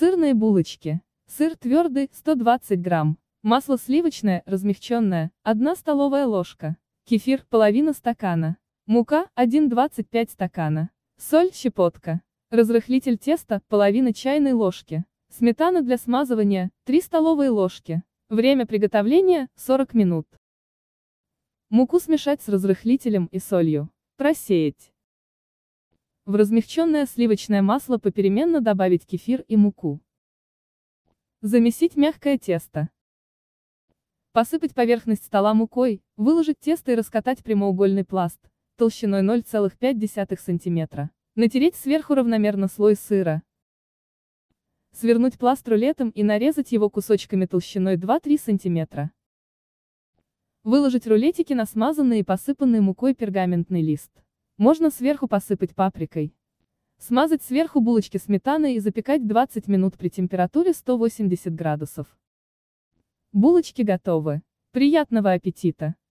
Сырные булочки. Сыр твердый, 120 грамм. Масло сливочное, размягченное, 1 столовая ложка. Кефир, половина стакана. Мука, 1,25 стакана. Соль, щепотка. Разрыхлитель теста, половина чайной ложки. Сметана для смазывания, 3 столовые ложки. Время приготовления, 40 минут. Муку смешать с разрыхлителем и солью. Просеять. В размягченное сливочное масло попеременно добавить кефир и муку. Замесить мягкое тесто. Посыпать поверхность стола мукой, выложить тесто и раскатать прямоугольный пласт, толщиной 0,5 см. Натереть сверху равномерно слой сыра. Свернуть пласт рулетом и нарезать его кусочками толщиной 2-3 см. Выложить рулетики на смазанный и посыпанный мукой пергаментный лист. Можно сверху посыпать паприкой. Смазать сверху булочки сметаной и запекать 20 минут при температуре 180 градусов. Булочки готовы. Приятного аппетита!